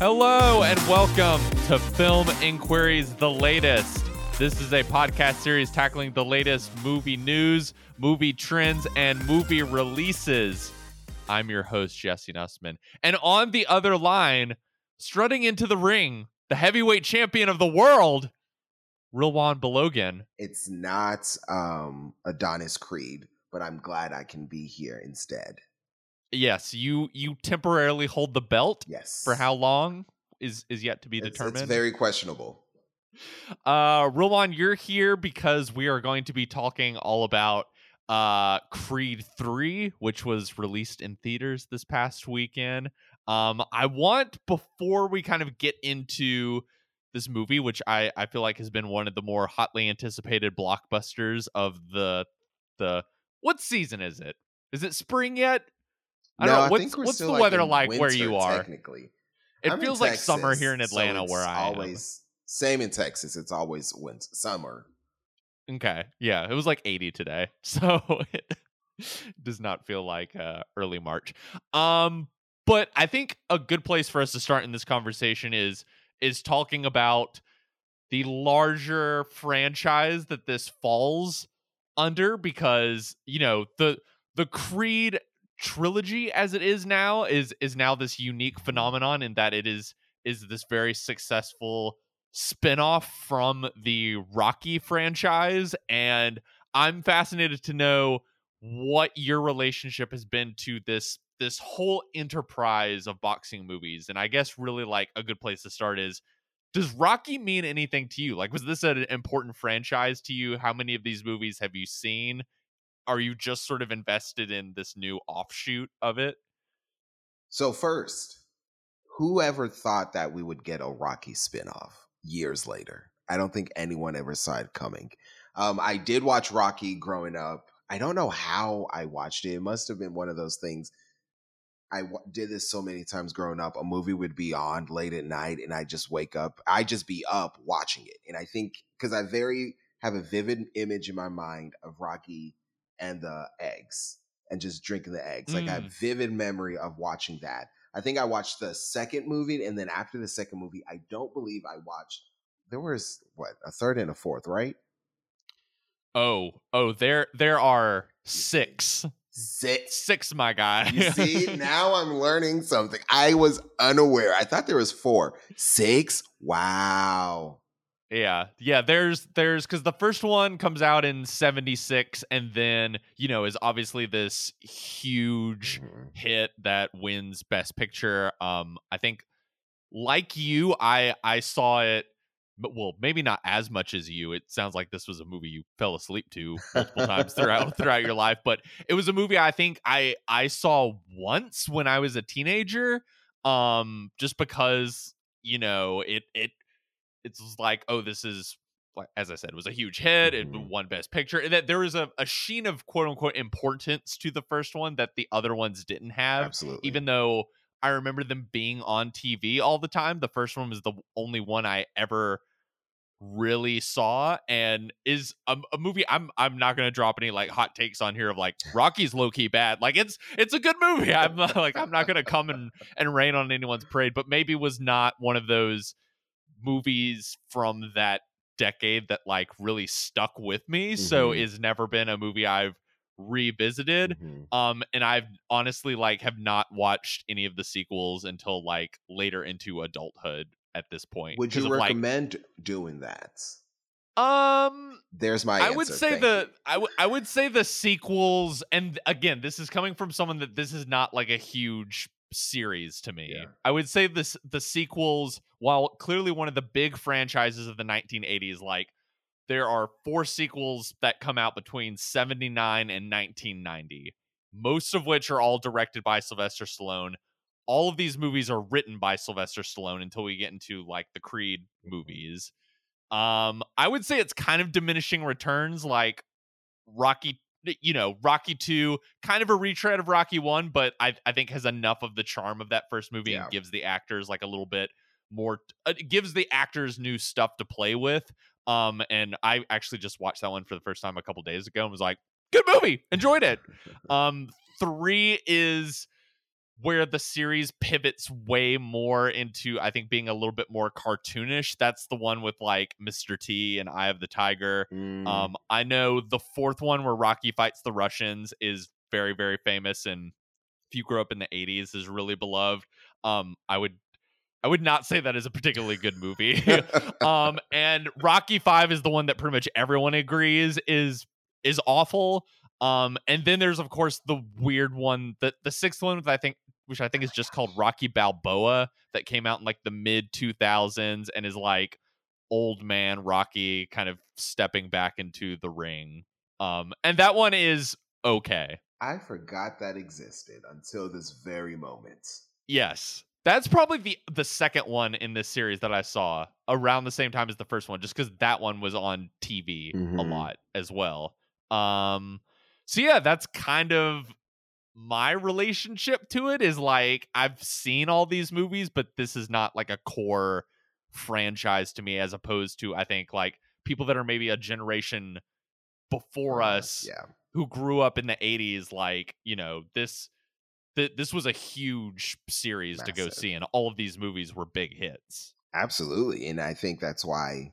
Hello and welcome to Film Inquiries The Latest. This is a podcast series tackling the latest movie news, movie trends, and movie releases. I'm your host, Jesse Nussman. And on the other line, strutting into the ring, the heavyweight champion of the world, Rilwan Balogun. It's not um, Adonis Creed, but I'm glad I can be here instead. Yes, you you temporarily hold the belt. Yes. For how long is is yet to be It's- determined. It's very questionable. Uh, Rowan, you're here because we are going to be talking all about uh Creed 3, which was released in theaters this past weekend. Um, I want before we kind of get into this movie, which I I feel like has been one of the more hotly anticipated blockbusters of the the what season is it? Is it spring yet? I don't No, know. What's, what's the weather like where winter, you are? Technically, It I'm feels like summer here in Atlanta it's where I am. always same in Texas. It's always winter, summer. Okay. Yeah, it was like 80 today. So it does not feel like uh, early March. Um but I think a good place for us to start in this conversation is is talking about the larger franchise that this falls under because, you know, the the Creed trilogy as it is now is is now this unique phenomenon in that it is is this very successful spin-off from the Rocky franchise and I'm fascinated to know what your relationship has been to this this whole enterprise of boxing movies and I guess really like a good place to start is does Rocky mean anything to you? Like was this an important franchise to you? How many of these movies have you seen? Are you just sort of invested in this new offshoot of it? So first, whoever thought that we would get a Rocky spinoff years later? I don't think anyone ever saw it coming. Um, I did watch Rocky growing up. I don't know how I watched it. It must have been one of those things. I w- did this so many times growing up. A movie would be on late at night, and I just wake up. I just be up watching it, and I think because I very have a vivid image in my mind of Rocky and the eggs, and just drinking the eggs. Like I have mm. vivid memory of watching that. I think I watched the second movie, and then after the second movie, I don't believe I watched. There was what a third and a fourth, right? Oh, oh, there there are six. Six. Six, my guy. You see, now I'm learning something. I was unaware. I thought there was four. Six? Wow. Yeah, yeah. There's there's because the first one comes out in '76, and then you know is obviously this huge Mhm. hit that wins Best Picture. Um, I think like you, I I saw it, well, maybe not as much as you. It sounds like this was a movie you fell asleep to multiple times throughout throughout your life, but it was a movie I think I I saw once when I was a teenager. Um, just because you know it it it's like oh this is as I said, it was a huge hit. It Mhm. won Best Picture. and That there was a, a sheen of quote unquote importance to the first one that the other ones didn't have. Absolutely. Even though I remember them being on TV all the time, the first one was the only one I ever really saw and is a, a movie I'm I'm not gonna drop any like hot takes on here of like Rocky's low key bad like it's it's a good movie I'm not, like I'm not gonna come and and rain on anyone's parade but maybe was not one of those movies from that decade that like really stuck with me so Mhm. is never been a movie I've revisited Mhm. um and I've honestly like have not watched any of the sequels until like later into adulthood at this point Would you of, like- recommend doing that? um There's my I would say Thank the. I would I would say the sequels and again this is coming from someone that this is not like a huge series to me. Yeah. I would say this the sequels while clearly one of the big franchises of the 1980s like there are four sequels that come out between 79 and 1990 most of which are all directed by Sylvester Stallone. All of these movies are written by Sylvester Stallone until we get into like the Creed movies. Um, I would say it's kind of diminishing returns, like Rocky. You know, Rocky Two, kind of a retread of Rocky One, but I I think has enough of the charm of that first movie Yeah. and gives the actors like a little bit more. Uh, gives the actors new stuff to play with. Um, and I actually just watched that one for the first time a couple days ago and was like, good movie, enjoyed it. Um, three is where the series pivots way more into I think being a little bit more cartoonish. That's the one with like Mr. T and Eye of the Tiger. Mm. Um, I know the fourth one where Rocky fights the Russians is very very famous, and if you grew up in the '80s, is really beloved. Um, I would I would not say that is a particularly good movie. um, and Rocky Five is the one that pretty much everyone agrees is is awful. Um, and then there's of course the weird one, the the sixth one, I think, which I think is just called Rocky Balboa, that came out in like the mid 2000s and is like old man Rocky kind of stepping back into the ring. Um, and that one is okay. I forgot that existed until this very moment. Yes. That's probably the the second one in this series that I saw around the same time as the first one, just because that one was on TV a Mhm. lot as well. Um, so yeah, that's kind of my relationship to it. Is like I've seen all these movies, but this is not like a core franchise to me, as opposed to I think like people that are maybe a generation before Uh, us Yeah. who grew up in the 80s like you know this th- this was a huge series to go see and all of these movies were big hits Absolutely. And I think that's why,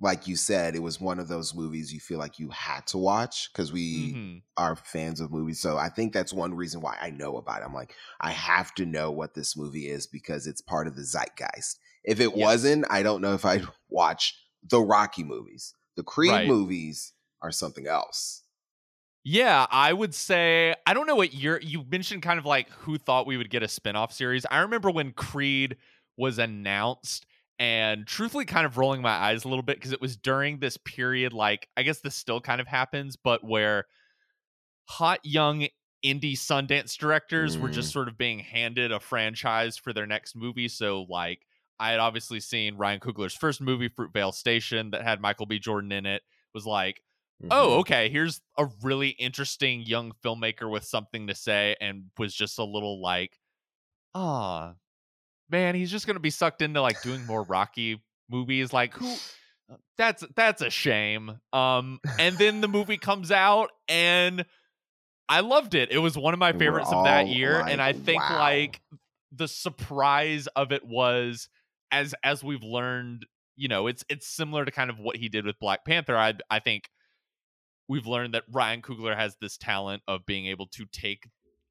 like you said, it was one of those movies you feel like you had to watch because we Mhm. are fans of movies. So I think that's one reason why I know about it. I'm like, I have to know what this movie is because it's part of the zeitgeist. If it Yes. wasn't, I don't know if I'd watch the Rocky movies. The Creed Right. movies are something else. yeah i would say i don't know what you're you mentioned kind of like who thought we would get a spin-off series i remember when creed was announced and truthfully kind of rolling my eyes a little bit because it was during this period like i guess this still kind of happens but where hot young indie Sundance directors were just sort of being handed a franchise for their next movie. So, like, I had obviously seen Ryan Coogler's first movie, Fruitvale Station, that had Michael B. Jordan in it. Was like, oh, Mhm. okay, here's a really interesting young filmmaker with something to say, and was just a little like, ah, man, he's just gonna be sucked into like doing more Rocky movies. Like, who? That's that's a shame. Um, and then the movie comes out, and I loved it. It was one of my favorites of that year, and I think wow. like the surprise of it was as as we've learned you know it's it's similar to kind of what he did with black panther i i think we've learned that ryan coogler has this talent of being able to take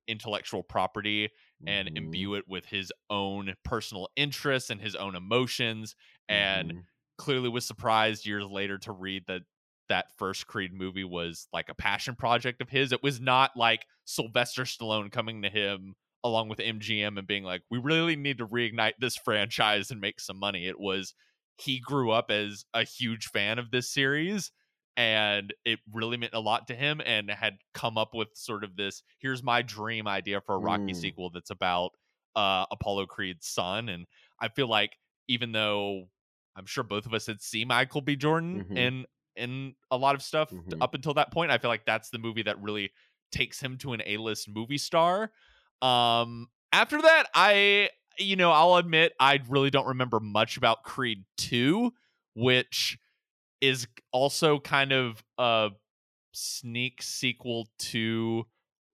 intellectual property and Mhm. imbue it with his own personal interests and his own emotions and Mhm. clearly was surprised years later to read that that first Creed movie was like a passion project of his. It was not like Sylvester Stallone coming to him along with MGM and being like, "We really need to reignite this franchise and make some money." It was he grew up as a huge fan of this series and it really meant a lot to him and had come up with sort of this here's my dream idea for a Rocky Mm. sequel that's about uh Apollo Creed's son and I feel like even though I'm sure both of us had seen Michael B. Jordan Mhm. in in a lot of stuff Mhm. up until that point. I feel like that's the movie that really takes him to an A-list movie star. Um after that, I you know, I'll admit I really don't remember much about Creed 2, which is also kind of a sneak sequel to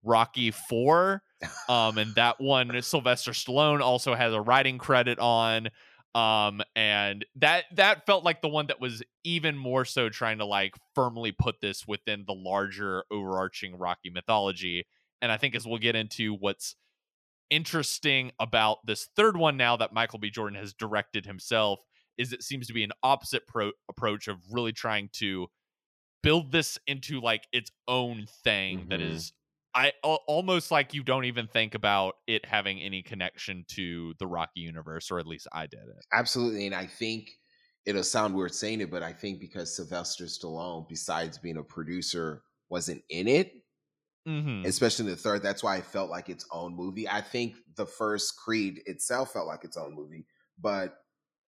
Rocky 4. Um and that one Sylvester Stallone also has a writing credit on um and that that felt like the one that was even more so trying to like firmly put this within the larger overarching rocky mythology and i think as we'll get into what's interesting about this third one now that michael b jordan has directed himself is it seems to be an opposite pro- approach of really trying to build this into like its own thing that Mhm. is I almost like you don't even think about it having any connection to the Rocky universe, or at least I did it. Absolutely. And I think it'll sound weird saying it, but I think because Sylvester Stallone, besides being a producer, wasn't in it, Mm-hmm. especially in the third, that's why I felt like its own movie. I think the first Creed itself felt like its own movie, but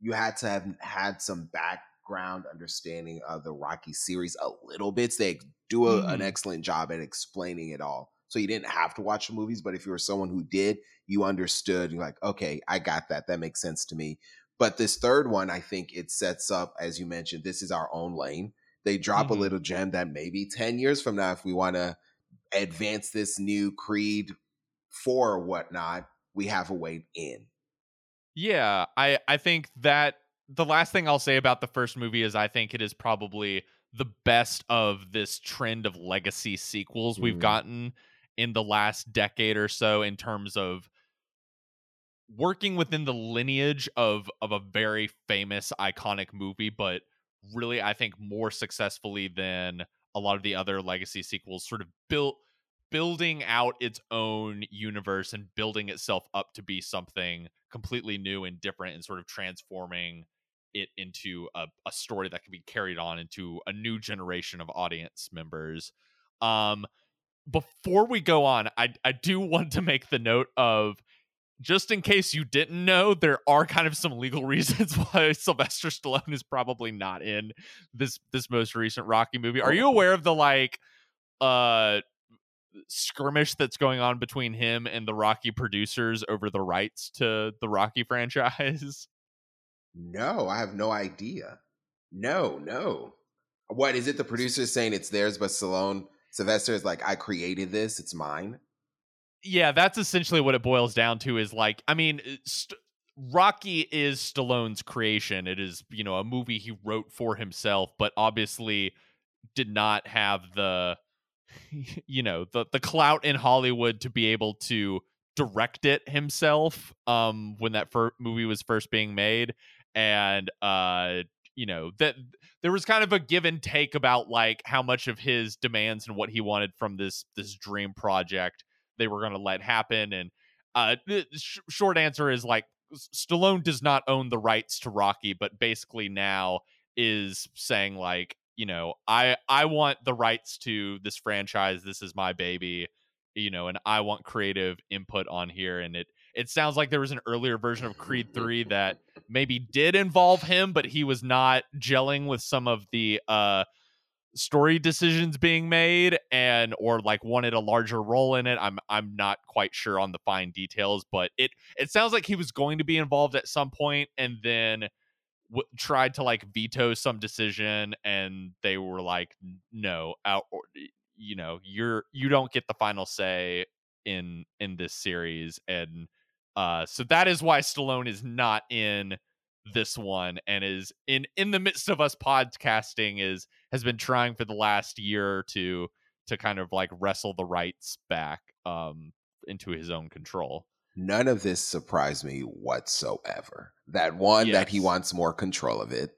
you had to have had some background understanding of the Rocky series a little bit. So they do a, an Mhm. excellent job at explaining it all. So you didn't have to watch the movies, but if you were someone who did, you understood. You're like, okay, I got that. That makes sense to me. But this third one, I think it sets up, as you mentioned, this is our own lane. They drop Mhm. a little gem that maybe 10 years from now, if we want to advance this new Creed 4 or whatnot, we have a way in. Yeah, I I think that the last thing I'll say about the first movie is I think it is probably the best of this trend of legacy sequels we've Mm. gotten in the last decade or so in terms of working within the lineage of of a very famous iconic movie but really I think more successfully than a lot of the other legacy sequels sort of built building out its own universe and building itself up to be something completely new and different and sort of transforming it into a, a story that can be carried on into a new generation of audience members. Um, before we go on, I I do want to make the note of just in case you didn't know, there are kind of some legal reasons why Sylvester Stallone is probably not in this this most recent Rocky movie. Are you aware of the like uh skirmish that's going on between him and the Rocky producers over the rights to the Rocky franchise? No, I have no idea. No, no. What is it? The producers saying it's theirs, but Stallone Sylvester is like, I created this. It's mine. yeah, that's essentially what it boils down to. Is like, I mean, uh, St- Rocky is Stallone's creation. It is, you know, a movie he wrote for himself, but obviously did not have the, you know, the the clout in Hollywood to be able to direct it himself. Um, when that fir- movie was first being made, and uh, you know that there was kind of a give and take about like how much of his demands and what he wanted from this this dream project they were going to let happen and uh the sh- short answer is like Stallone does not own the rights to Rocky but basically now is saying like you know I I want the rights to this franchise this is my baby you know and I want creative input on here and it it sounds like there was an earlier version of Creed 3 that maybe did involve him but he was not gelling with some of the uh story decisions being made and or like wanted a larger role in it. I'm i'm not quite sure on the fine details but it it sounds like he was going to be involved at some point and then w- tried to like veto some decision and they were like no out or, you know you're you don't get the final say in in this series and uh so that is why Stallone is not in this one and is in in the midst of us podcasting is has been trying for the last year two to kind of like wrestle the rights back um into his own control. None of this surprised me whatsoever. That one, that he wants more control of it.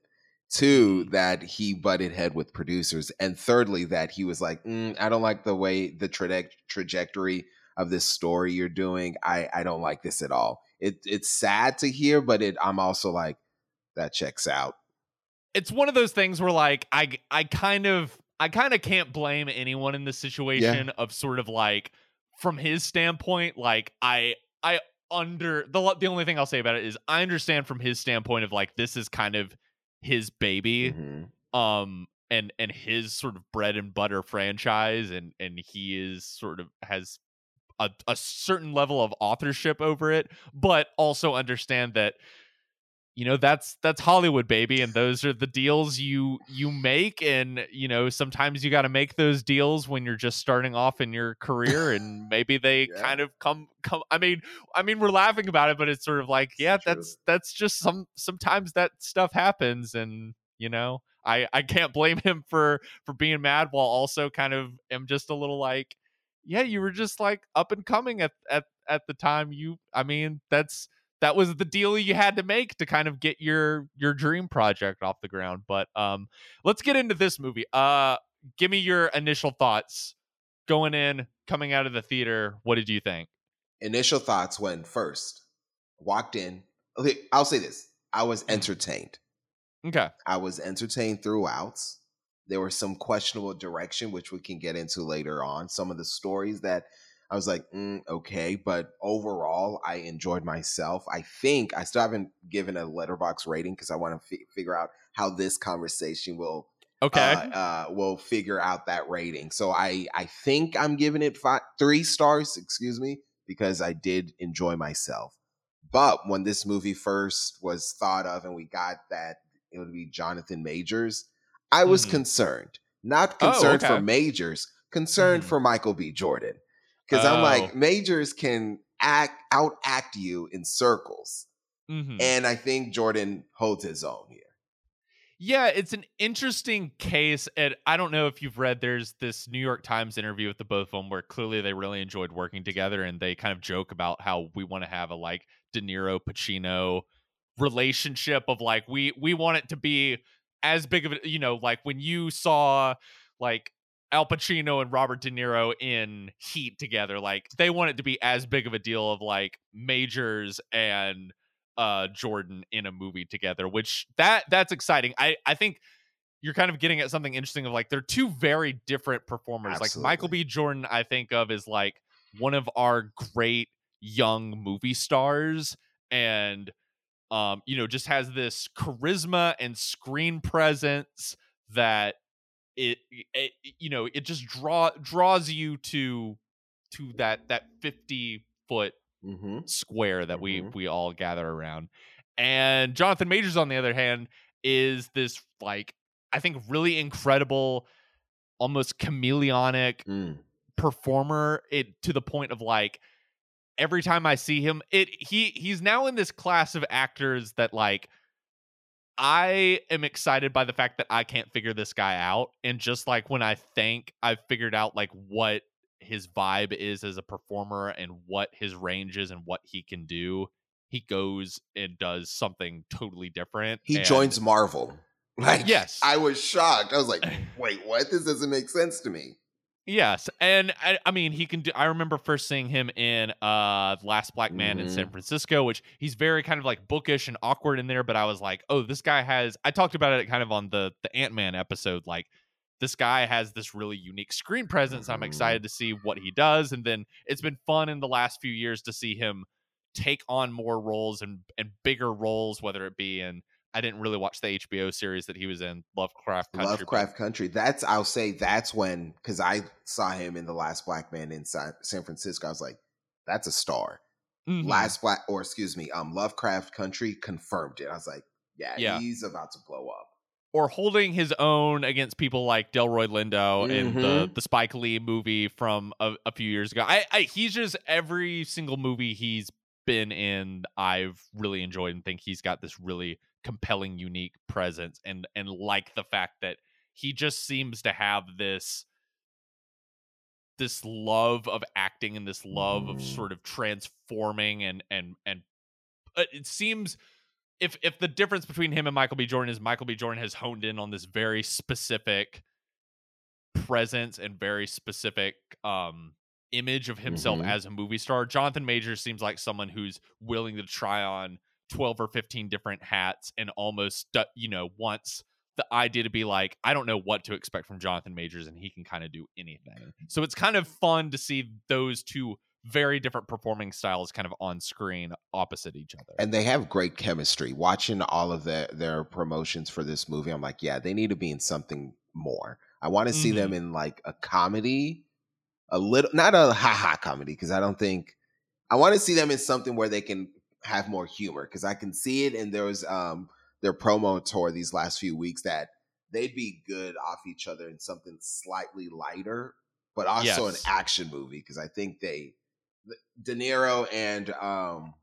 Two, Mhm. that he butted head with producers. And thirdly, that he was like, "Mm, I don't like the way the traje- trajectory of this story you're doing. I, I don't like this at all. It, it's sad to hear, but it, I'm also like, that checks out. It's one of those things where like I I kind of I kind of can't blame anyone in this situation of sort of like from his standpoint like I I under the the only thing I'll say about it is I understand from his standpoint of like this is kind of his baby Mhm. um and and his sort of bread and butter franchise and and he is sort of has a, a certain level of authorship over it but also understand that you know that's that's hollywood baby and those are the deals you you make and you know sometimes you got to make those deals when you're just starting off in your career and maybe they Yeah. kind of come come i mean i mean we're laughing about it but it's sort of like yeah that's that's just some sometimes that stuff happens and you know i i can't blame him for for being mad while also kind of am just a little like yeah you were just like up and coming at at at the time you i mean that's that was the deal you had to make to kind of get your your dream project off the ground but um let's get into this movie uh give me your initial thoughts going in coming out of the theater what did you think Initial thoughts when first walked in. Okay, I'll say this I was Mhm. entertained. okay I was entertained throughout. There was some questionable direction, which we can get into later on. Some of the stories that I was like, mm, okay, but overall, I enjoyed myself. I think I still haven't given a Letterboxd rating because I want to fi- figure out how this conversation will okay uh, uh, will figure out that rating. So I I think I'm giving it five, three stars. Excuse me, because I did enjoy myself. But when this movie first was thought of, and we got that it would be Jonathan Majors, I was Mhm. concerned. Not Oh, concerned for. Majors, concerned Mhm. for Michael B. Jordan. Because I'm Oh. like, Majors can act out act you in circles. Mhm. And I think Jordan holds his own here. Yeah, it's an interesting case. And I don't know if you've read, there's this New York Times interview with the both of them where clearly they really enjoyed working together and they kind of joke about how we want to have a like De Niro Pacino relationship of like we we want it to be as big of a you know like when you saw like Al Pacino and Robert De Niro in Heat together like they want it to be as big of a deal of like Majors and uh Jordan in a movie together which that that's exciting. I I think you're kind of getting at something interesting of like they're two very different performers. Like Michael B. Jordan I think of as like one of our great young movie stars and um you know just has this charisma and screen presence that it, it you know it just draw draws you to to that that 50 foot Mm-hmm. square that we Mhm. we all gather around and jonathan majors on the other hand is this like i think really incredible almost chameleonic Mm. performer it to the point of like every time I see him, it he he's now in this class of actors that like I am excited by the fact that I can't figure this guy out. And just like when I think I've figured out like what his vibe is as a performer and what his range is and what he can do, he goes and does something totally different. He and- joins Marvel. Like Yes. I was shocked. I was like, wait, what? This doesn't make sense to me. Yes, and I, I mean he can do. I remember first seeing him in uh Last Black Man in San Francisco, which he's very kind of like bookish and awkward in there. But I was like, oh, this guy has. I talked about it kind of on the the Ant Man episode. Like this guy has this really unique screen presence. I'm Mhm. excited to see what he does, and then it's been fun in the last few years to see him take on more roles and and bigger roles, whether it be in. I didn't really watch the HBO series that he was in, Lovecraft Country. Lovecraft Country. That's I'll say that's when because I saw him in the Last Black Man in Sa- San Francisco. I was like, that's a star. Mhm. Last Black or excuse me, um, Lovecraft Country confirmed it. I was like, yeah, Yeah. he's about to blow up. or holding his own against people like Delroy Lindo in the Mhm. the Spike Lee movie from a, a few years ago. I, I he's just every single movie he's been in, I've really enjoyed and think he's got this really compelling, unique presence and and like the fact that he just seems to have this this love of acting and this love of Mhm. sort of transforming and and and uh, it seems if if the difference between him and Michael B. Jordan is Michael B. Jordan has honed in on this very specific presence and very specific um image of himself Mhm. as a movie star. Jonathan Majors seems like someone who's willing to try on 12 or 15 different hats and almost you know wants the idea to be like I don't know what to expect from Jonathan Majors and he can kind of do anything. So it's kind of fun to see those two very different performing styles kind of on screen opposite each other. And they have great chemistry. Watching all of their their promotions for this movie, I'm like, yeah, they need to be in something more. I want to see them mm-hmm. in like a comedy, a little, not a ha ha comedy, because I don't think I want to see them in something where they can have more humor. Because I can see it, and there was um their promo tour these last few weeks that they'd be good off each other in something slightly lighter, but also Yes. an action movie. Because I think they, De Niro and um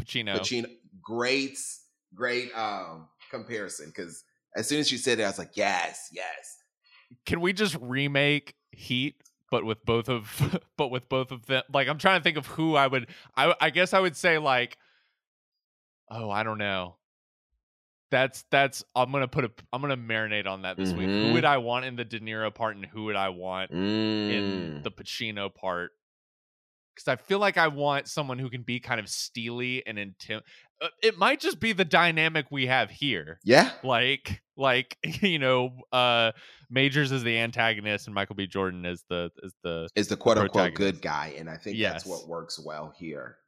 Pacino. Pacino, great, great um comparison. Because as soon as you said it, I was like, yes, yes. Can we just remake Heat but with both of but with both of them? Like I'm trying to think of who I would I I guess I would say like oh, I don't know. That's that's I'm gonna put a I'm gonna marinate on that this week. Who would I want in the De Niro part and who would I want in Mm. the Pacino part? Because I feel like I want someone who can be kind of steely and intim. Uh, it might just be the dynamic we have here. yeah, like like you know uh majors is the antagonist and michael b jordan is the is the is the quote unquote good guy, and I think that's what works well here.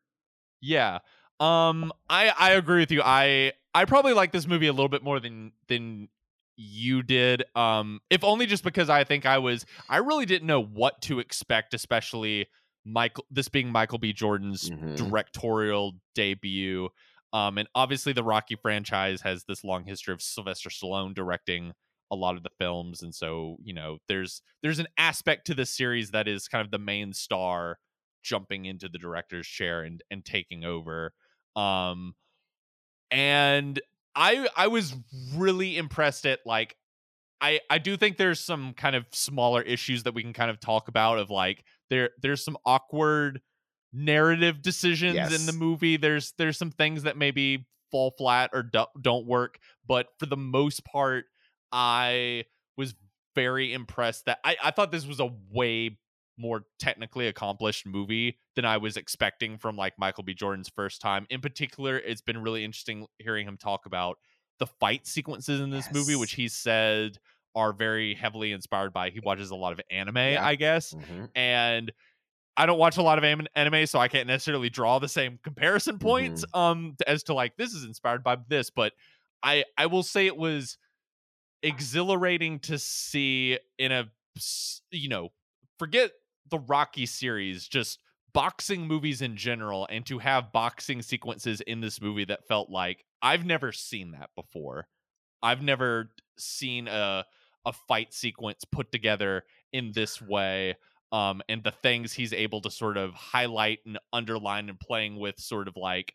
yeah um i i agree with you i i probably like this movie a little bit more than than you did um if only just because i think i was i really didn't know what to expect especially michael this being michael b jordan's Mhm. directorial debut. Um, and obviously, the Rocky franchise has this long history of Sylvester Stallone directing a lot of the films, and so you know, there's there's an aspect to this series that is kind of the main star jumping into the director's chair and and taking over. Um and I I was really impressed at like I I do think there's some kind of smaller issues that we can kind of talk about of like there there's some awkward narrative decisions yes. in the movie. There's there's some things that maybe fall flat or do, don't work, but for the most part I was very impressed that I I thought this was a way more technically accomplished movie than I was expecting from like Michael B. Jordan's first time. In particular, it's been really interesting hearing him talk about the fight sequences in this yes. movie, which he said are very heavily inspired by. He watches a lot of anime, yeah. I guess, mm-hmm. and I don't watch a lot of anime, so I can't necessarily draw the same comparison points mm-hmm. um as to like this is inspired by this, but I I will say it was exhilarating to see in a you know forget the Rocky series, just boxing movies in general, and to have boxing sequences in this movie that felt like I've never seen that before. I've never seen a a fight sequence put together in this way. Um, and the things he's able to sort of highlight and underline and playing with sort of like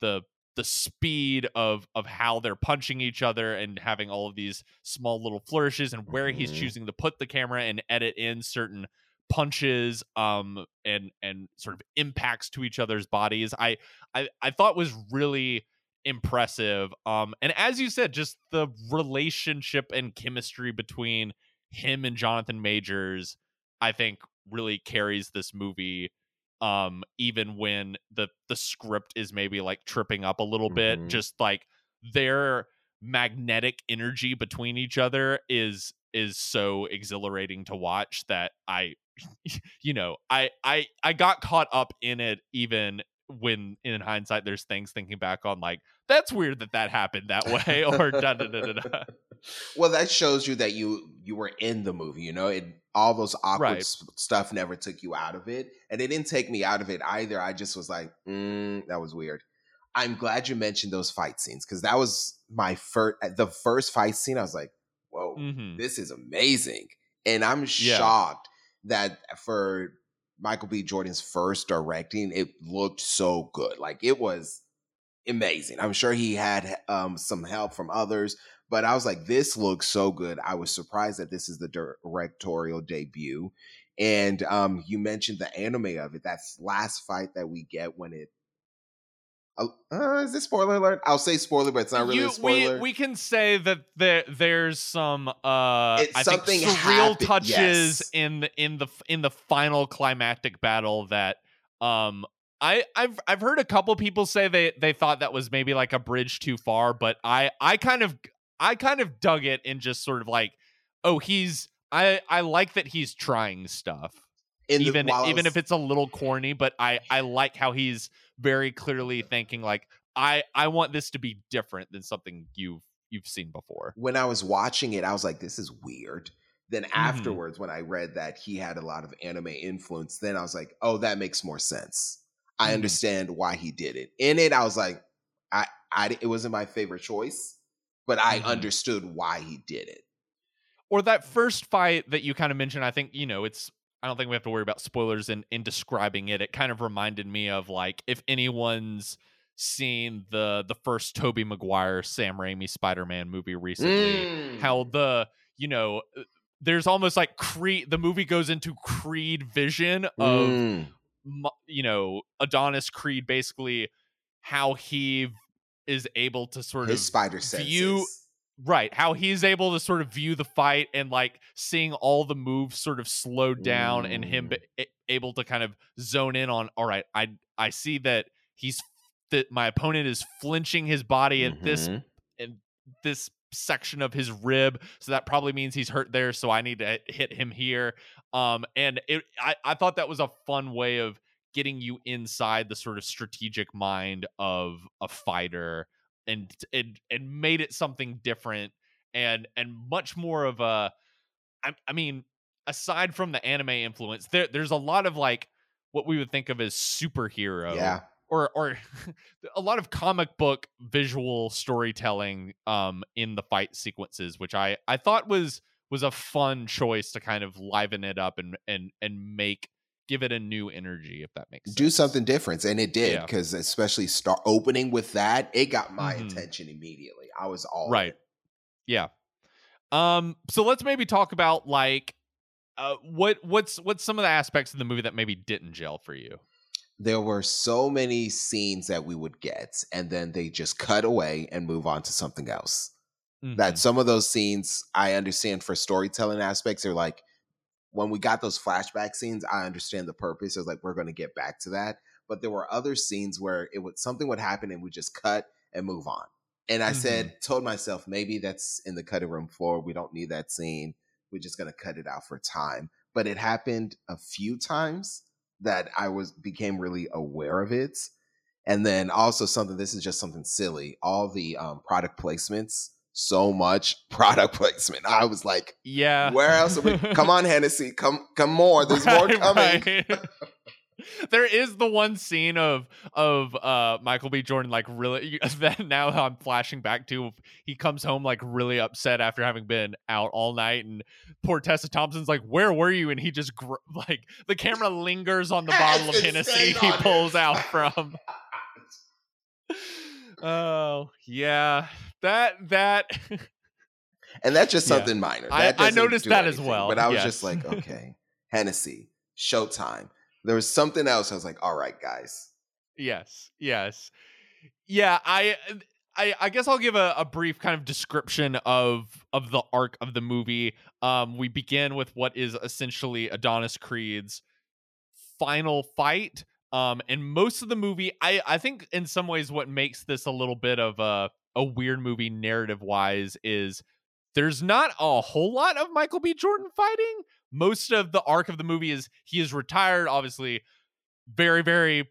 the the speed of of how they're punching each other and having all of these small little flourishes and where mm-hmm. he's choosing to put the camera and edit in certain punches um and and sort of impacts to each other's bodies i i, I thought was really impressive um and as you said just the relationship and chemistry between him and jonathan majors i think really carries this movie um even when the the script is maybe like tripping up a little mm-hmm. bit just like their magnetic energy between each other is is so exhilarating to watch that I you know, I I I got caught up in it even when in hindsight there's things thinking back on like that's weird that that happened that way or da, da, da, da, well that shows you that you you were in the movie you know it all those awkward right. stuff never took you out of it and it didn't take me out of it either i just was like mm, that was weird i'm glad you mentioned those fight scenes because that was my first the first fight scene i was like whoa mm-hmm. this is amazing and i'm yeah. shocked that for Michael B. Jordan's first directing, it looked so good. Like it was amazing. I'm sure he had um, some help from others, but I was like, this looks so good. I was surprised that this is the directorial debut. And um, you mentioned the anime of it. That's last fight that we get when it uh, is this spoiler alert? I'll say spoiler, but it's not really you, a spoiler. We, we can say that there there's some uh I think surreal touches yes. in the in the in the final climactic battle that um I I've I've heard a couple people say they they thought that was maybe like a bridge too far, but I I kind of I kind of dug it and just sort of like oh he's I I like that he's trying stuff. The, even even was... if it's a little corny, but I I like how he's very clearly thinking like I I want this to be different than something you've you've seen before. When I was watching it, I was like, this is weird. Then mm-hmm. afterwards, mm-hmm. when I read that he had a lot of anime influence, then I was like, oh, that makes more sense. I mm-hmm. understand why he did it. In it, I was like, I, I it wasn't my favorite choice, but I mm-hmm. understood why he did it. Or that first fight that you kind of mentioned, I think, you know, it's I don't think we have to worry about spoilers in in describing it. It kind of reminded me of like if anyone's seen the the first Tobey Maguire Sam Raimi Spider-Man movie recently, mm. how the you know uh, there's almost like Creed the movie goes into Creed vision of mm. you know Adonis Creed basically how he is able to sort His of spider view senses right how he's able to sort of view the fight and like seeing all the moves sort of slowed down mm. and him mm. be, able to kind of zone in on all right i i see that he's that my opponent is flinching his body at mm-hmm. this and this section of his rib so that probably means he's hurt there so i need to hit him here um and it i, I thought that was a fun way of getting you inside the sort of strategic mind of a fighter and and and made it something different and and much more of a I, I mean aside from the anime influence there there's a lot of like what we would think of as superhero yeah. or or a lot of comic book visual storytelling um in the fight sequences which i i thought was was a fun choice to kind of liven it up and and and make give it a new energy if that makes do sense. something different and it did Yeah. because especially start opening with that it got my Mhm. attention immediately i was all Right. Yeah. Um so let's maybe talk about like uh what what's what's some of the aspects of the movie that maybe didn't gel for you? there were so many scenes that we would get and then they just cut away and move on to something else that Mhm. some of those scenes I understand for storytelling aspects are like when we got those flashback scenes, I understand the purpose. It was like we're going to get back to that. But there were other scenes where it would something would happen and we just cut and move on. And I said, told myself maybe that's in the cutting room floor. We don't need that scene. We're just going to cut it out for time. But it happened a few times that I was became really aware of it. And then also something. This is just something silly. All the um, product placements. So much product placement. I was like, yeah. where else? Are we? Come on, Hennessy. Come, come more. There's more coming. right. there is the one scene of of uh Michael B. Jordan like really that now I'm flashing back to he comes home like really upset after having been out all night and poor Tessa Thompson's like where were you and he just gr- like the camera lingers on the bottle of Hennessy he on it. pulls out from oh yeah that that And that's just Yeah. something minor. I- That I noticed that as well, But I was yes. just like, okay, Hennessy, Showtime. There was something else. I was like, all right, guys. Yes, yes, yeah. I, I, I guess I'll give a, a brief kind of description of of the arc of the movie. Um, we begin with what is essentially Adonis Creed's final fight. Um, and most of the movie, I, I think in some ways, what makes this a little bit of a a weird movie narrative wise is there's not a whole lot of Michael B. Jordan fighting. Most of the arc of the movie is he is retired, obviously, very, very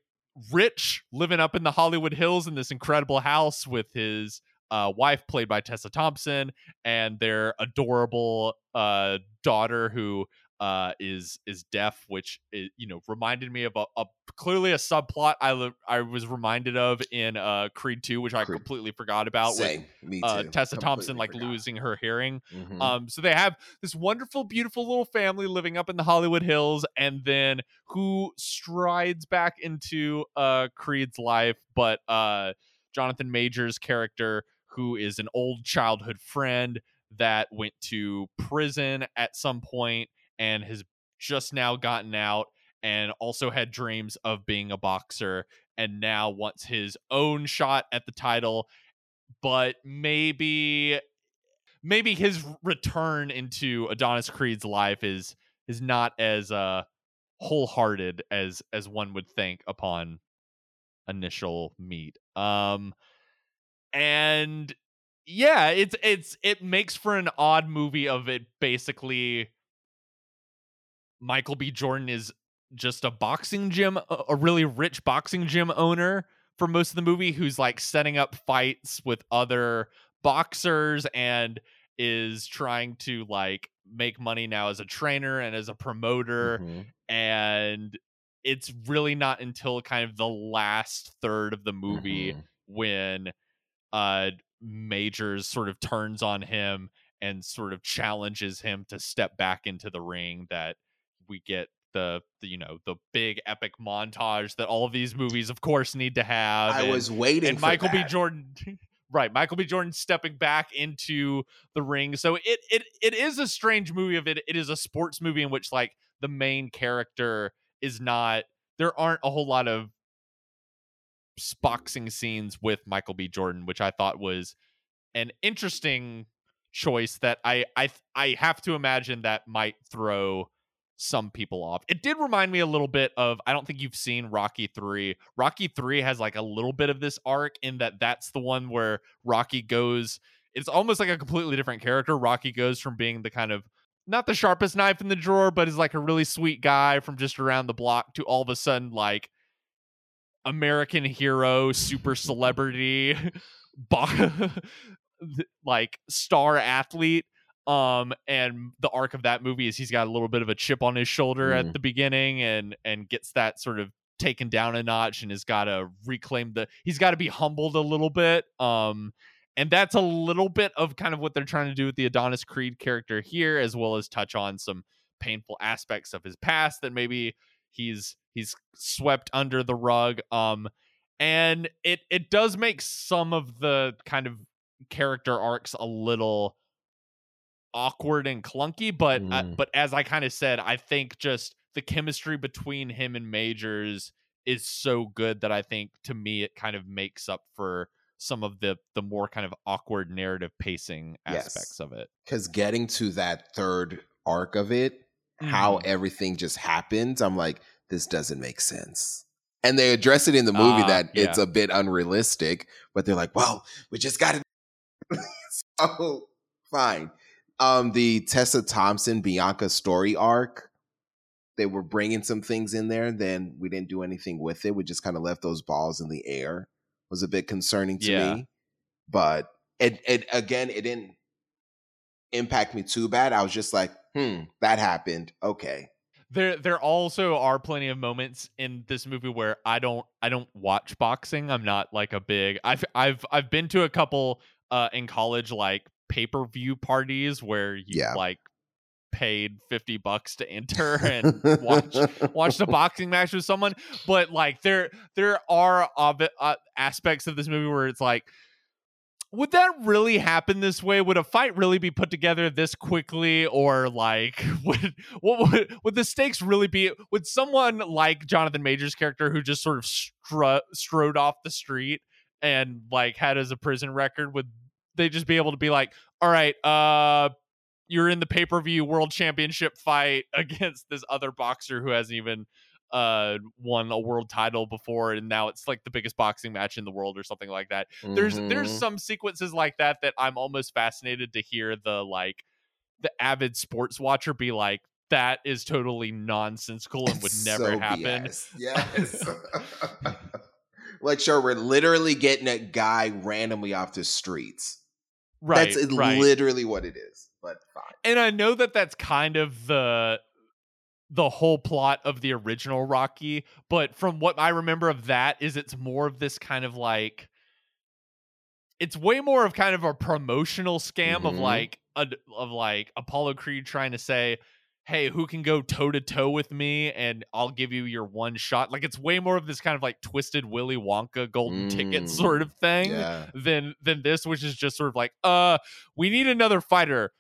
rich, living up in the Hollywood Hills in this incredible house with his uh, wife, played by Tessa Thompson, and their adorable uh, daughter, who uh, is is deaf, which is, you know reminded me of a, a clearly a subplot I I was reminded of in uh, Creed Two, which I Creed. completely forgot about. With Same. Me too. uh, Tessa Thompson like forgot. losing her hearing. Mhm. Um, so they have this wonderful, beautiful little family living up in the Hollywood Hills, and then who strides back into uh Creed's life, but uh Jonathan Majors' character, who is an old childhood friend that went to prison at some point and has just now gotten out and also had dreams of being a boxer and now wants his own shot at the title but maybe maybe his return into Adonis Creed's life is is not as uh wholehearted as as one would think upon initial meet. Um and yeah, it's it's it makes for an odd movie of it basically Michael B. Jordan is just a boxing gym a really rich boxing gym owner for most of the movie who's like setting up fights with other boxers and is trying to like make money now as a trainer and as a promoter Mhm. and it's really not until kind of the last third of the movie Mhm. when uh majors sort of turns on him and sort of challenges him to step back into the ring that we get the, the you know the big epic montage that all of these movies of course need to have I and- was waiting and for Michael B. Jordan, right? Michael B. Jordan stepping back into the ring. So it it it is a strange movie of it. It is a sports movie in which like the main character is not. There aren't a whole lot of boxing scenes with Michael B. Jordan, which I thought was an interesting choice that I I I have to imagine that might throw some people off. It did remind me a little bit of I don't think you've seen Rocky 3. Rocky 3 has like a little bit of this arc in that that's the one where Rocky goes it's almost like a completely different character. Rocky goes from being the kind of not the sharpest knife in the drawer, but is like a really sweet guy from just around the block to all of a sudden like American hero, super celebrity, like star athlete. Um, and the arc of that movie is he's got a little bit of a chip on his shoulder Mm. at the beginning, and and gets that sort of taken down a notch, and has got to reclaim the. He's got to be humbled a little bit. Um, and that's a little bit of kind of what they're trying to do with the Adonis Creed character here, as well as touch on some painful aspects of his past that maybe he's he's swept under the rug um and it it does make some of the kind of character arcs a little awkward and clunky but uh, Mm. but as i kind of said i think just the chemistry between him and majors is so good that i think to me it kind of makes up for some of the the more kind of awkward narrative pacing Yes. aspects of it Because getting to that third arc of it, how Mhm. everything just happens, I'm like, this doesn't make sense. And they address it in the movie Ah, that it's a bit unrealistic, but they're like, well, we just got to. so, fine. Um, the Tessa Thompson Bianca story arc, they were bringing some things in there. Then we didn't do anything with it. We just kind of left those balls in the air. Was a bit concerning to Yeah. me, but it, it again, it didn't impact me too bad. I was just like, hmm, that happened. Okay. there there also are plenty of moments in this movie where I don't I don't watch boxing. I'm not like a big I've I've I've been to a couple uh in college like pay-per-view parties where you Yeah. like paid 50 bucks to enter and watch watch the boxing match with someone but like there there are ob- uh, aspects of this movie where it's like would that really happen this way? Would a fight really be put together this quickly? Or like would what would would the stakes really be? Would someone like jonathan majors character who just sort of stru- strode off the street and like had as a prison record would they just be able to be like all right uh you're in the pay-per-view world championship fight against this other boxer who hasn't even uh won a world title before and now it's like the biggest boxing match in the world or something like that there's there's Mhm. some sequences like that that i'm almost fascinated to hear the like the avid sports watcher be like that is totally nonsensical and would It's never so happen BS. Yes. like, sure, we're literally getting a guy randomly off the streets. Right That's right literally what it is. But fine. and I know that that's kind of the the whole plot of the original Rocky, but from what I remember of that is it's more of this kind of like it's way more of kind of a promotional scam of Mhm. like a, of like Apollo Creed trying to say, "Hey, who can go toe to toe with me and I'll give you your one shot." Like it's way more of this kind of like twisted Willy Wonka golden ticket Mm. sort of thing Yeah. than than this, which is just sort of like, uh, we need another fighter.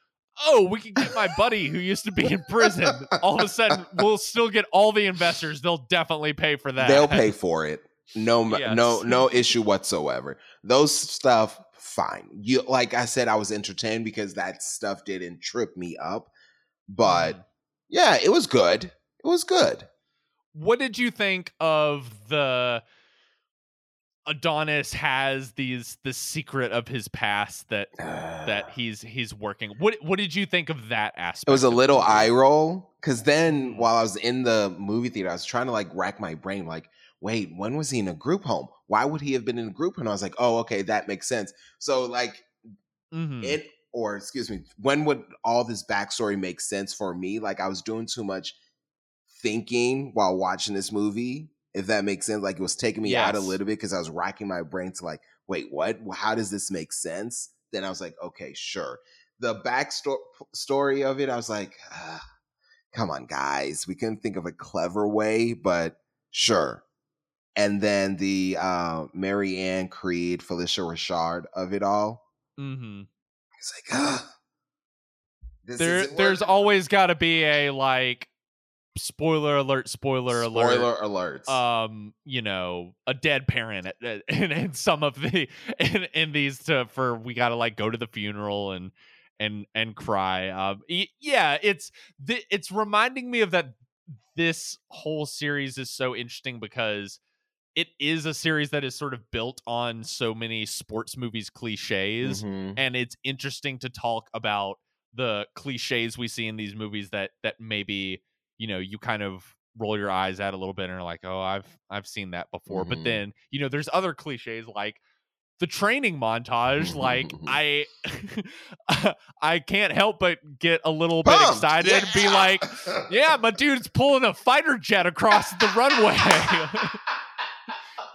Oh, we can get my buddy who used to be in prison. All of a sudden, we'll still get all the investors. They'll definitely pay for that. They'll pay for it. No, Yes. no, no issue whatsoever. Those stuff, fine. You like I said, I was entertained because that stuff didn't trip me up. But Mhm. Yeah, it was good. It was good. what did you think of the Adonis has these the secret of his past that that he's he's working. What what did you think of that aspect? It was a little eye roll because then while I was in the movie theater, I was trying to like rack my brain, like, wait, when was he in a group home? Why would he have been in a group home? And I was like, oh, okay, that makes sense. So like mm-hmm. it, or excuse me, when would all this backstory make sense for me? Like I was doing too much thinking while watching this movie, if that makes sense. Like it was taking me out a little bit because I was racking my brain to like, wait, what? How does this make sense? Then I was like, okay, sure. The backstory story of it, I was like, ah, come on, guys. We couldn't think of a clever way, but sure. And then the uh, Mary Ann Creed, Phylicia Rashad of it all. Mhm. It's like, ah, There isn't always got to be a like spoiler alert spoiler, alert spoiler alerts. um you know a dead parent at- at- in, in some of the in, in these to for we gotta like go to the funeral and and and cry um yeah it's it's reminding me of that this whole series is so interesting because it is a series that is sort of built on so many sports movies cliches Mhm. and it's interesting to talk about the cliches we see in these movies that that maybe you know you kind of roll your eyes at a little bit and are like oh i've i've seen that before but Mhm. then you know there's other cliches like the training montage like i i can't help but get a little bit Pumped. excited and be like yeah my dude's pulling a fighter jet across the runway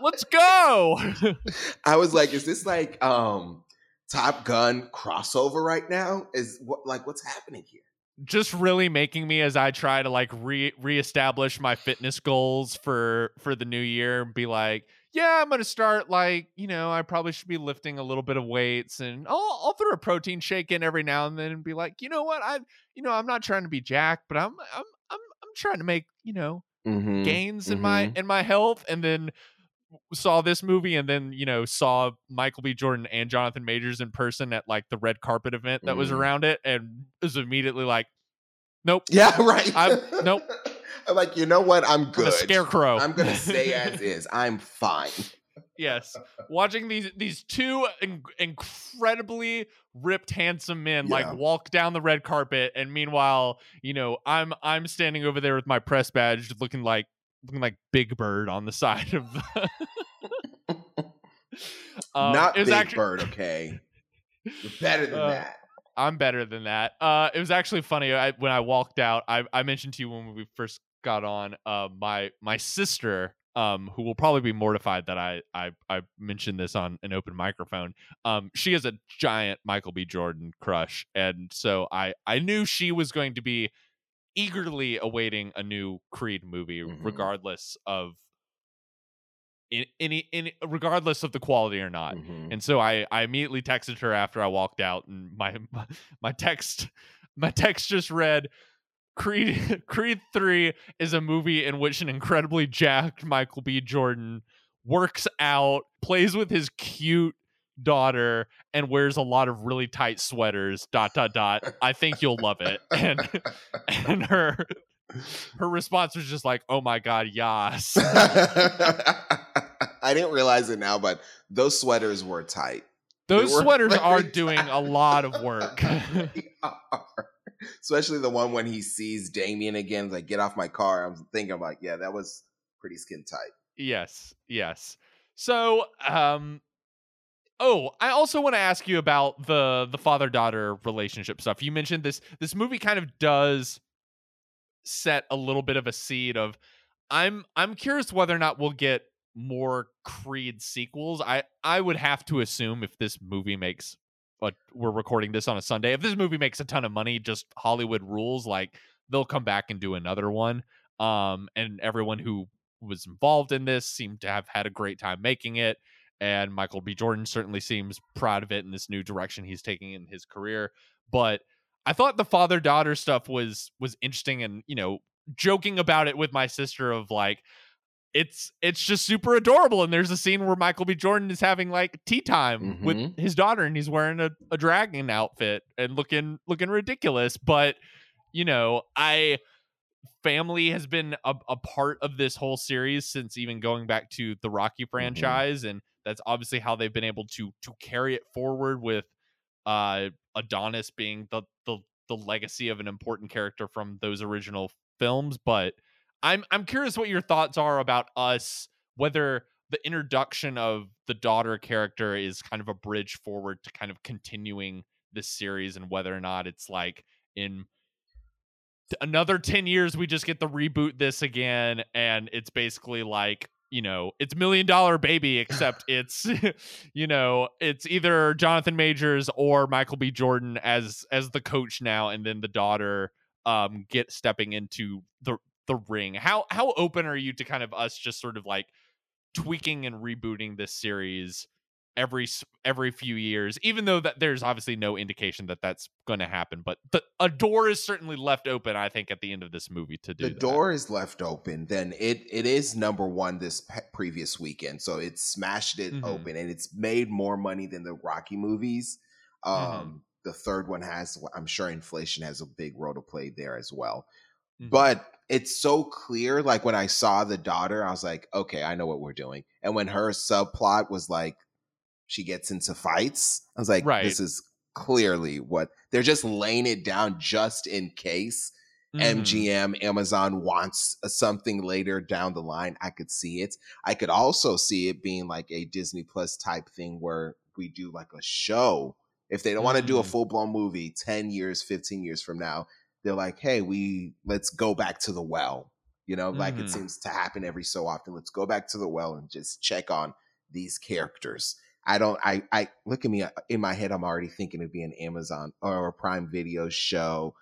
let's go I was like, is this like um Top Gun crossover right now? Is what like what's happening here? just really making me as I try to like re reestablish my fitness goals for for the new year and be like, yeah, I'm gonna start like, you know, I probably should be lifting a little bit of weights and I'll I'll throw a protein shake in every now and then and be like, you know what, I you know, I'm not trying to be jacked, but I'm I'm I'm I'm trying to make, you know, Mhm. gains in my Mhm. in my health and then saw this movie and then you know saw michael b jordan and jonathan majors in person at like the red carpet event that was Mm. around it and was immediately like nope Yeah, right. I'm- nope. I'm like, you know what? I'm I'm good. a scarecrow I'm gonna stay as is. I'm fine. yes watching these these two in- incredibly ripped handsome men Yeah. like walk down the red carpet and meanwhile you know i'm i'm standing over there with my press badge looking like looking like big bird on the side of the Um, Not it was Big actually- Bird, okay? You're better than Uh, that. I'm better than that. Uh, it was actually funny. I, when I walked out, I, I mentioned to you when we first got on. Uh, my my sister, um, who will probably be mortified that I I I mentioned this on an open microphone. Um, she is a giant Michael B. Jordan crush, and so I I knew she was going to be eagerly awaiting a new Creed movie, Mhm. regardless of in, any in regardless of the quality or not. Mhm. And so I, I immediately texted her after I walked out, and my my, my text my text just read, "Creed Creed Three is a movie in which an incredibly jacked Michael B. Jordan works out, plays with his cute daughter, and wears a lot of really tight sweaters. Dot dot dot. I think you'll love it." And and her her response was just like, "Oh my god, yas." I didn't realize it now, but those sweaters were tight. Those were sweaters are doing a lot of work. Especially the one when he sees Damian again, like get off my car. I'm thinking, I'm like, yeah, that was pretty skin tight. Yes, yes. So, um Oh, I also want to ask you about the the father-daughter relationship stuff. You mentioned this this movie kind of does set a little bit of a seed of I'm I'm curious whether or not we'll get more Creed sequels. I I would have to assume if this movie makes but we're recording this on a Sunday. If this movie makes a ton of money, just Hollywood rules, like they'll come back and do another one. Um, and everyone who was involved in this seemed to have had a great time making it. And Michael B. Jordan certainly seems proud of it in this new direction he's taking in his career. But I thought the father daughter stuff was was interesting, and you know, joking about it with my sister of like, it's it's just super adorable. And there's a scene where Michael B. Jordan is having like tea time with Mhm. his daughter, and he's wearing a, a dragon outfit and looking looking ridiculous. But you know, I family has been a, a part of this whole series since even going back to the Rocky franchise, and that's obviously how they've been able to to carry it forward with uh Adonis being the the the legacy of an important character from those original films. But I'm I'm curious what your thoughts are about us, whether the introduction of the daughter character is kind of a bridge forward to kind of continuing this series and whether or not it's like in another 10 years we just get to reboot this again and it's basically like you know it's million dollar baby except it's you know it's either jonathan majors or michael b. Jordan as as the coach now and then the daughter um get stepping into the the ring. How how open are you to kind of us just sort of like tweaking and rebooting this series every every few years even though that there's obviously no indication that that's going to happen but the, a door is certainly left open i think at the end of this movie to do the that. door is left open, then it it is number one this pe- previous weekend. So it smashed it Mhm. open, and it's made more money than the Rocky movies. Um, Mhm. The third one has, I'm sure, inflation has a big role to play there as well. Mhm. But it's so clear. Like when I saw the daughter, I was like, okay, I know what we're doing. And when her subplot was like, she gets into fights, I was like, Right. this is clearly what they're just laying it down just in case Mhm. MGM, Amazon wants uh, something later down the line, I could see it. I could also see it being like a Disney Plus type thing where we do like a show. If they don't want to do a Mm. full blown movie 10 years, 15 years from now, they're like, hey, we let's go back to the well. You know, like it Mhm. seems to happen every so often. Let's go back to the well and just check on these characters. I don't I I look at me uh, in my head, I'm already thinking it'd be an Amazon or a Prime Video show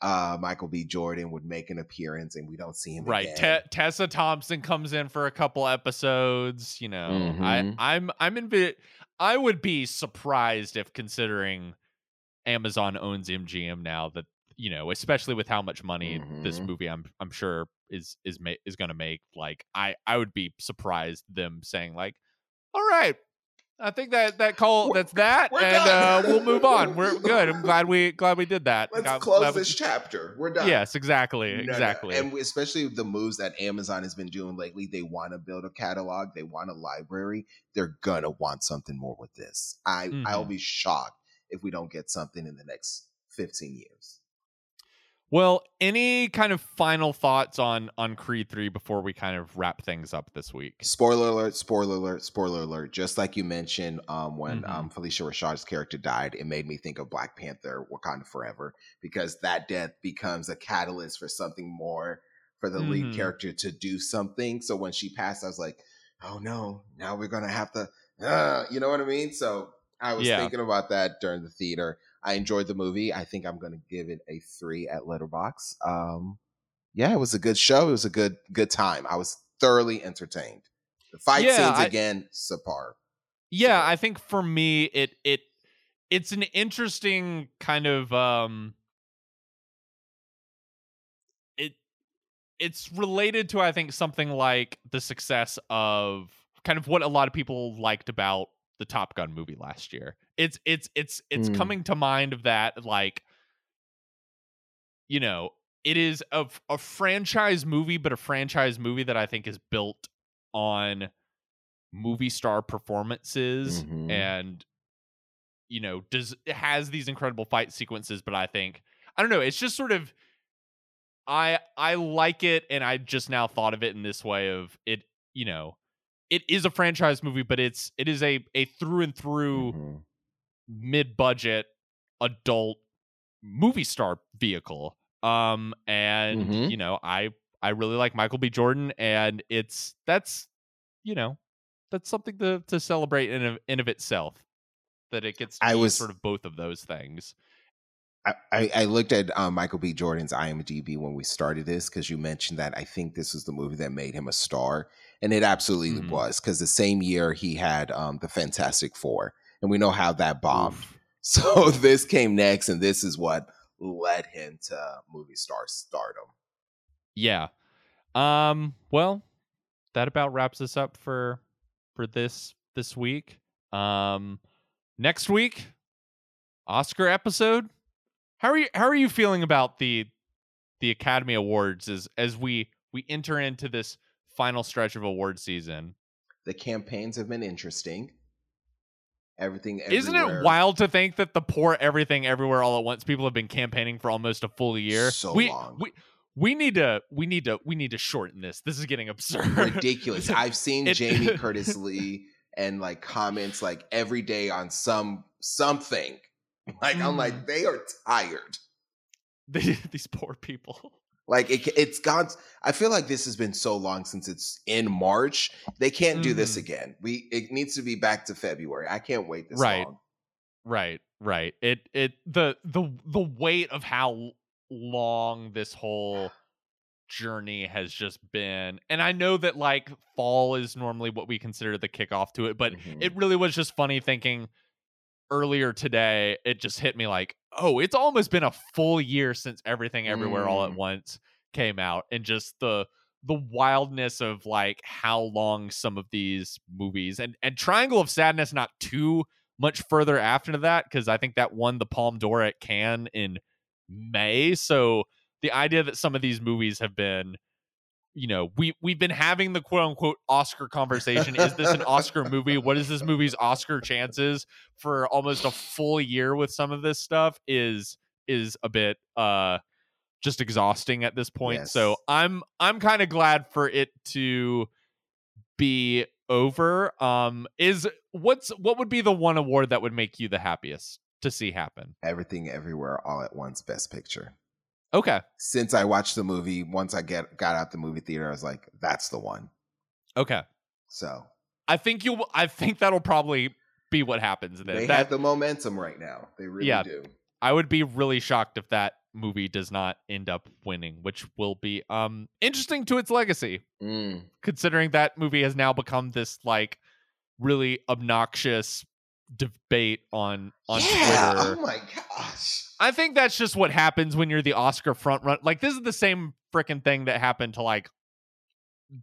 uh, Michael B. Jordan would make an appearance and we don't see him right. again. Te- Tessa Thompson comes in for a couple episodes. You know, Mhm. I I'm I'm in. I would be surprised if considering Amazon owns MGM now that you know, especially with how much money this Mhm. movie I'm I'm sure is is ma- is going to make. Like I I would be surprised them saying like, all right. I think that that call that's that, and uh, we'll move on. We're good. I'm glad we glad we did that. Let's close this chapter. We're done. Yes, exactly, No, no. exactly. And especially the moves that Amazon has been doing lately, they want to build a catalog, they want a library. They're gonna want something more with this. I I'll Mhm. be shocked if we don't get something in the next 15 years. Well, any kind of final thoughts on on Creed 3 before we kind of wrap things up this week? Spoiler alert, spoiler alert, spoiler alert. Just like you mentioned, um, when Mhm. um, Phylicia Rashad's character died, it made me think of Black Panther Wakanda Forever because that death becomes a catalyst for something more for the Mhm. lead character to do something. So when she passed, I was like, oh no, now we're going to have to, uh, you know what I mean? So I was Yeah. thinking about that during the theater. I enjoyed the movie. I think I'm going to give it a three at Letterboxd. Um, yeah, it was a good show. It was a good good time. I was thoroughly entertained. The fight Yeah, scenes I- again, subpar. Yeah, I think for me it it it's an interesting kind of um it it's related to I think something like the success of kind of what a lot of people liked about the Top Gun movie last year. It's it's it's it's Mm. coming to mind of that like you know, it is a, a franchise movie but a franchise movie that I think is built on movie star performances Mhm. and you know does it has these incredible fight sequences but i think i don't know it's just sort of i i like it and i just now thought of it in this way of it you know it is a franchise movie but it's it is a a through and through Mhm. mid-budget adult movie star vehicle um and Mhm. you know i i really like michael b jordan and it's that's you know that's something to to celebrate in of, in of itself that it gets I was- sort of both of those things I, I, looked at um, Michael B. Jordan's IMDb when we started this because you mentioned that I think this was the movie that made him a star, and it absolutely Mhm. was because the same year he had um, the Fantastic Four, and we know how that bombed. Oof. So this came next, and this is what led him to movie star stardom. yeah um well that about wraps us up for for this this week um next week oscar episode how are you how are you feeling about the the academy awards as as we we enter into this final stretch of award season The campaigns have been interesting. Everything, isn't it wild to think that the poor everything everywhere all at once people have been campaigning for almost a full year So we long. we we need to we need to we need to shorten this this is getting absurd ridiculous. I've seen It- Jamie Curtis Lee and like comments like every day on some something. Like I'm Mm. like they are tired. The- these poor people. Like it, it's gone. I feel like this has been so long since it's in March. They can't do this Mhm. again. We it needs to be back to February. I can't wait this Right. long. Right, right. It it the the the weight of how long this whole journey has just been. And I know that like fall is normally what we consider the kickoff to it, but Mhm. it really was just funny thinking earlier today it just hit me like, "Oh, it's almost been a full year since everything everywhere all at Mm. once came out." And just the the wildness of like how long some of these movies and and Triangle of Sadness not too much further after that because I think that won the Palme d'Or at Cannes in May. So the idea that some of these movies have been, you know, we we've been having the quote unquote Oscar conversation. Is this an Oscar movie? What is this movie's Oscar chances for almost a full year with some of this stuff is is a bit uh just exhausting at this point. So I'm I'm kind of glad for it to be over. Um is what's what would be the one award that would make you the happiest to see happen? Everything everywhere all at once. Best picture. Okay. Since I watched the movie, once I get got out the movie theater, I was like, that's the one. Okay. So I think you I think that'll probably be what happens then. they That- have the momentum right now. They really Yeah. do. I would be really shocked if that movie does not end up winning, which will be um interesting to its legacy, Mm. considering that movie has now become this like really obnoxious debate on on yeah. Twitter. Oh my gosh. I think that's just what happens when you're the Oscar front run. Like this is the same freaking thing that happened to like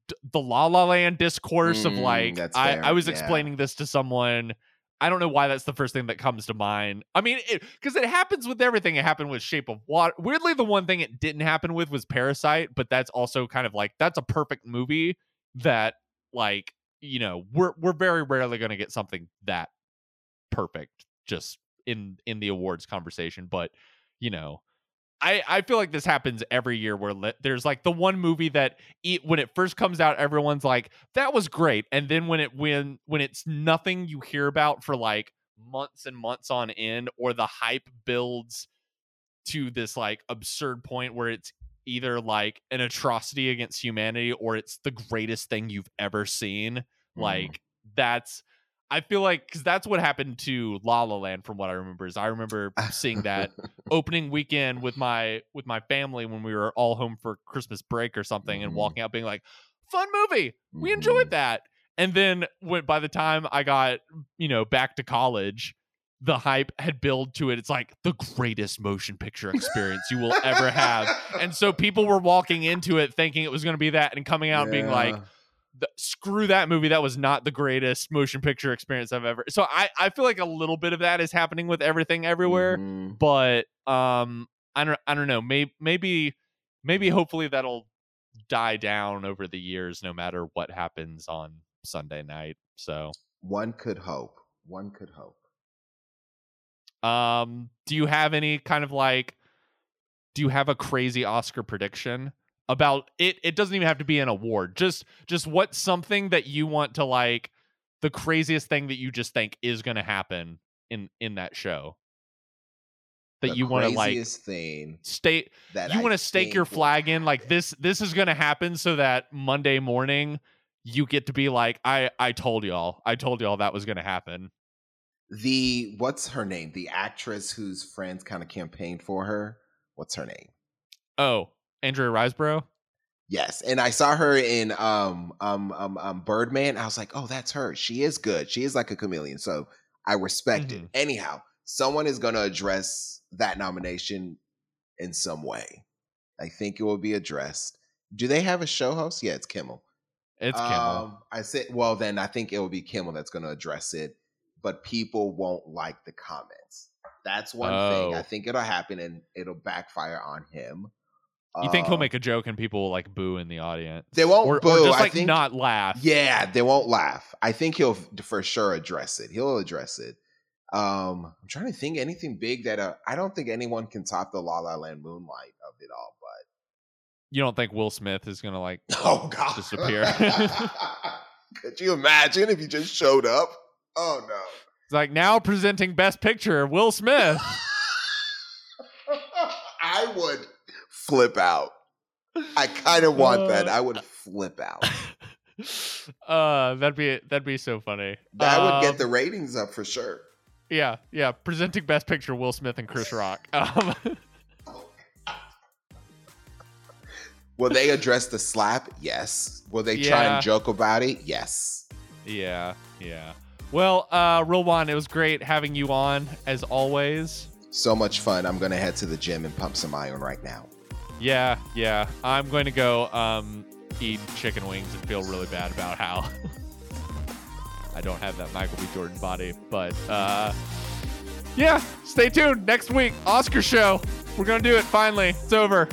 d- the La La Land discourse of Mm, like I, I was yeah. explaining this to someone. I don't know why that's the first thing that comes to mind. I mean, because it, happens with everything. It happened with Shape of Water. Weirdly, the one thing it didn't happen with was Parasite, but that's also kind of like that's a perfect movie that like you know we're we're very rarely going to get something that perfect just in in the awards conversation but you know i i feel like this happens every year where li- there's like the one movie that e- when it first comes out everyone's like that was great and then when it when when it's nothing you hear about for like months and months on end or the hype builds to this like absurd point where it's either like an atrocity against humanity or it's the greatest thing you've ever seen Mhm. like that's I feel like because that's what happened to La La Land from what I remember is I remember seeing that opening weekend with my with my family when we were all home for Christmas break or something and Mhm. walking out being like, fun movie. We enjoyed Mhm. that. And then when by the time I got, you know, back to college, the hype had built to it. It's like the greatest motion picture experience you will ever have. And so people were walking into it thinking it was going to be that and coming out being like, Yeah. The, screw that movie that was not the greatest motion picture experience i've ever so i i feel like a little bit of that is happening with everything everywhere Mhm. but um i don't i don't know maybe maybe maybe hopefully that'll die down over the years no matter what happens on sunday night so One could hope. One could hope. um do you have any kind of like do you have a crazy oscar prediction about it it doesn't even have to be an award just just what's something that you want to like the craziest thing that you just think is going to happen in in that show that The you want to like thing stay that you want to stake your flag in like this this is going to happen so that monday morning you get to be like i i told y'all i told y'all that was going to happen The what's her name? The actress whose friends kind of campaigned for her. What's her name? oh andrea riseborough Yes, and I saw her in um um um um Birdman. I was like, oh, that's her. She is good. She is like a chameleon. So I respect Mhm. it. Anyhow, someone is going to address that nomination in some way. I think it will be addressed. Do they have a show host? Yeah, it's Kimmel. it's kimmel Um, I said, well, then I think it will be Kimmel that's going to address it, but people won't like the comments. That's one thing. Oh. I think it'll happen and it'll backfire on him. You think he'll Uh, make a joke and people will like boo in the audience? They won't or, boo. or just like think, not laugh. Yeah, they won't laugh. I think he'll for sure address it. He'll address it. Um, I'm trying to think anything big that uh, I don't think anyone can top the La La Land Moonlight of it all. But You don't think Will Smith is gonna like oh god, disappear? Could you imagine if he just showed up? Oh no. It's like now presenting Best Picture, Will Smith. I would flip out. I kind of want that. Uh, I would flip out. uh, that'd be that'd be so funny. That would get Um, the ratings up for sure. yeah yeah presenting Best Picture, Will Smith and Chris Rock. Um, Will they address the slap? Yes. Will they try and joke about it? Yes. yeah yeah. Well, uh, Rowan, it was great having you on as always. So much fun. I'm going to head to the gym and pump some iron right now. Yeah, yeah. I'm going to go um, eat chicken wings and feel really bad about how I don't have that Michael B. Jordan body. But uh, yeah, stay tuned. Next week, Oscar show. We're going to do it finally. It's over.